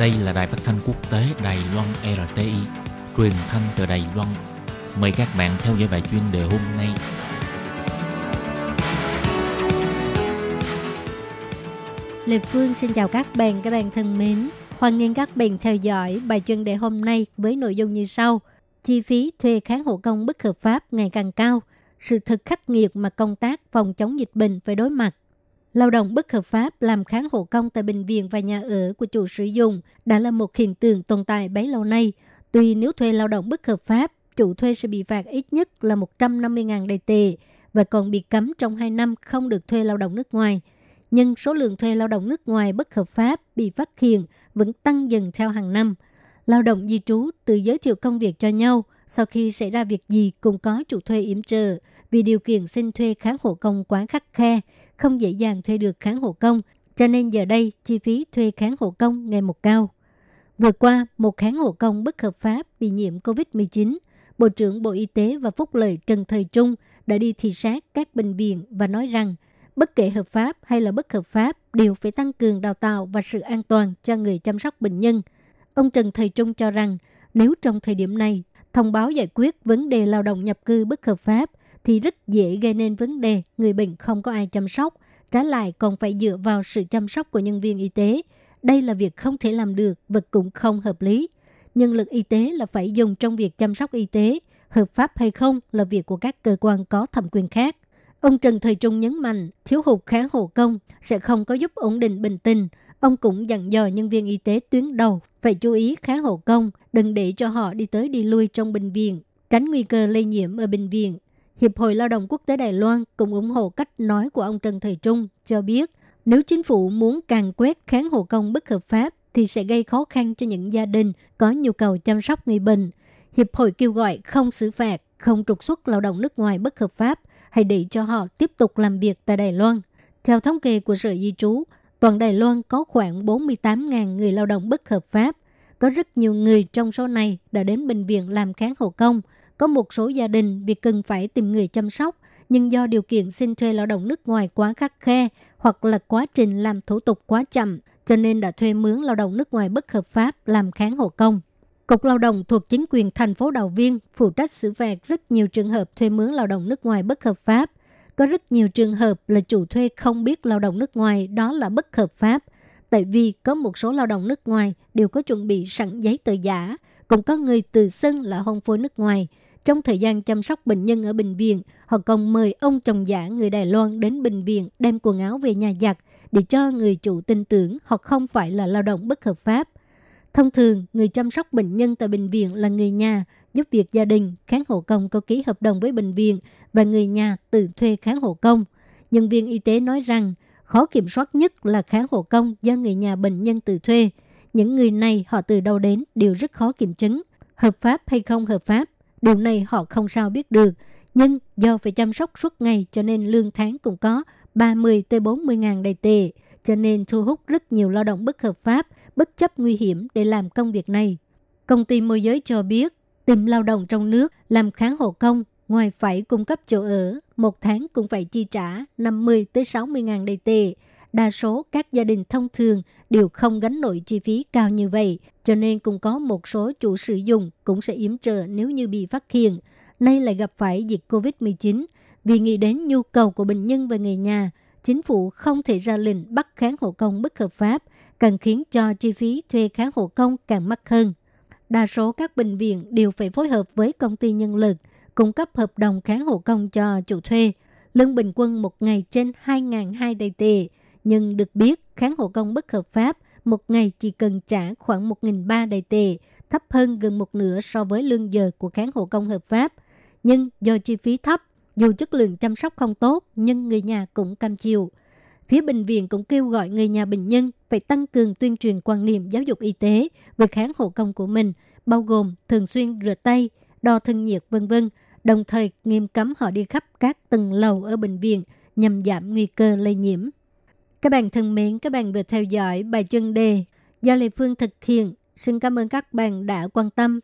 Đây là đài phát thanh quốc tế Đài Loan RTI, truyền thanh từ Đài Loan. Mời các bạn theo dõi bài chuyên đề hôm nay. Lê Phương xin chào các bạn, các bạn thân mến. Hoan nghênh các bạn theo dõi bài chuyên đề hôm nay với nội dung như sau. Chi phí thuê kháng hộ công bất hợp pháp ngày càng cao, sự thực khắc nghiệt mà công tác phòng chống dịch bệnh phải đối mặt. Lao động bất hợp pháp làm kháng hộ công tại bệnh viện và nhà ở của chủ sử dụng đã là một hiện tượng tồn tại bấy lâu nay. Tuy nếu thuê lao động bất hợp pháp, chủ thuê sẽ bị phạt ít nhất là 150.000 đầy tệ và còn bị cấm trong 2 năm không được thuê lao động nước ngoài. Nhưng số lượng thuê lao động nước ngoài bất hợp pháp bị phát hiện vẫn tăng dần theo hàng năm. Lao động di trú tự giới thiệu công việc cho nhau, sau khi xảy ra việc gì cũng có chủ thuê yểm trợ vì điều kiện xin thuê kháng hộ công quá khắc khe, không dễ dàng thuê được kháng hộ công, cho nên giờ đây chi phí thuê kháng hộ công ngày một cao. Vừa qua, một kháng hộ công bất hợp pháp bị nhiễm COVID-19, Bộ trưởng Bộ Y tế và Phúc lợi Trần Thời Trung đã đi thị sát các bệnh viện và nói rằng bất kể hợp pháp hay là bất hợp pháp đều phải tăng cường đào tạo và sự an toàn cho người chăm sóc bệnh nhân. Ông Trần Thời Trung cho rằng nếu trong thời điểm này thông báo giải quyết vấn đề lao động nhập cư bất hợp pháp thì rất dễ gây nên vấn đề người bệnh không có ai chăm sóc, trái lại còn phải dựa vào sự chăm sóc của nhân viên y tế. Đây là việc không thể làm được và cũng không hợp lý. Nhân lực y tế là phải dùng trong việc chăm sóc y tế, hợp pháp hay không là việc của các cơ quan có thẩm quyền khác. Ông Trần Thời Trung nhấn mạnh thiếu hụt kháng hộ công sẽ không có giúp ổn định bình tình. Ông cũng dặn dò nhân viên y tế tuyến đầu phải chú ý kháng hộ công, đừng để cho họ đi tới đi lui trong bệnh viện, tránh nguy cơ lây nhiễm ở bệnh viện. Hiệp hội Lao động Quốc tế Đài Loan cũng ủng hộ cách nói của ông Trần Thời Trung, cho biết nếu chính phủ muốn càng quét kháng hộ công bất hợp pháp thì sẽ gây khó khăn cho những gia đình có nhu cầu chăm sóc người bệnh. Hiệp hội kêu gọi không xử phạt, không trục xuất lao động nước ngoài bất hợp pháp, hay để cho họ tiếp tục làm việc tại Đài Loan. Theo thống kê của Sở Di trú, toàn Đài Loan có khoảng 48.000 người lao động bất hợp pháp. Có rất nhiều người trong số này đã đến bệnh viện làm kháng hộ công – có một số gia đình vì cần phải tìm người chăm sóc, nhưng do điều kiện xin thuê lao động nước ngoài quá khắc khe hoặc là quá trình làm thủ tục quá chậm, cho nên đã thuê mướn lao động nước ngoài bất hợp pháp làm kháng hộ công. Cục Lao động thuộc chính quyền thành phố Đào Viên phụ trách xử phạt rất nhiều trường hợp thuê mướn lao động nước ngoài bất hợp pháp. Có rất nhiều trường hợp là chủ thuê không biết lao động nước ngoài đó là bất hợp pháp, tại vì có một số lao động nước ngoài đều có chuẩn bị sẵn giấy tờ giả, cũng có người tự xưng là hôn phối nước ngoài, trong thời gian chăm sóc bệnh nhân ở bệnh viện, họ còn mời ông chồng giả người Đài Loan đến bệnh viện đem quần áo về nhà giặt để cho người chủ tin tưởng họ không phải là lao động bất hợp pháp. Thông thường, người chăm sóc bệnh nhân tại bệnh viện là người nhà, giúp việc gia đình, kháng hộ công có ký hợp đồng với bệnh viện và người nhà tự thuê kháng hộ công. Nhân viên y tế nói rằng, khó kiểm soát nhất là kháng hộ công do người nhà bệnh nhân tự thuê. Những người này họ từ đâu đến đều rất khó kiểm chứng, hợp pháp hay không hợp pháp Điều này họ không sao biết được, nhưng do phải chăm sóc suốt ngày cho nên lương tháng cũng có 30 tới 40 ngàn đầy tệ, cho nên thu hút rất nhiều lao động bất hợp pháp, bất chấp nguy hiểm để làm công việc này. Công ty môi giới cho biết, tìm lao động trong nước làm kháng hộ công, ngoài phải cung cấp chỗ ở, một tháng cũng phải chi trả 50 tới 60 ngàn đầy tệ. Đa số các gia đình thông thường đều không gánh nổi chi phí cao như vậy, cho nên cũng có một số chủ sử dụng cũng sẽ yếm trợ nếu như bị phát hiện. Nay lại gặp phải dịch COVID-19, vì nghĩ đến nhu cầu của bệnh nhân và người nhà, chính phủ không thể ra lệnh bắt kháng hộ công bất hợp pháp, càng khiến cho chi phí thuê kháng hộ công càng mắc hơn. Đa số các bệnh viện đều phải phối hợp với công ty nhân lực, cung cấp hợp đồng kháng hộ công cho chủ thuê. Lương bình quân một ngày trên 2.200 đầy tệ, nhưng được biết kháng hộ công bất hợp pháp một ngày chỉ cần trả khoảng 1.300 đại tệ, thấp hơn gần một nửa so với lương giờ của kháng hộ công hợp pháp. Nhưng do chi phí thấp, dù chất lượng chăm sóc không tốt, nhưng người nhà cũng cam chịu. Phía bệnh viện cũng kêu gọi người nhà bệnh nhân phải tăng cường tuyên truyền quan niệm giáo dục y tế về kháng hộ công của mình, bao gồm thường xuyên rửa tay, đo thân nhiệt vân vân, đồng thời nghiêm cấm họ đi khắp các tầng lầu ở bệnh viện nhằm giảm nguy cơ lây nhiễm. Các bạn thân mến, các bạn vừa theo dõi bài chân đề do Lê Phương thực hiện. Xin cảm ơn các bạn đã quan tâm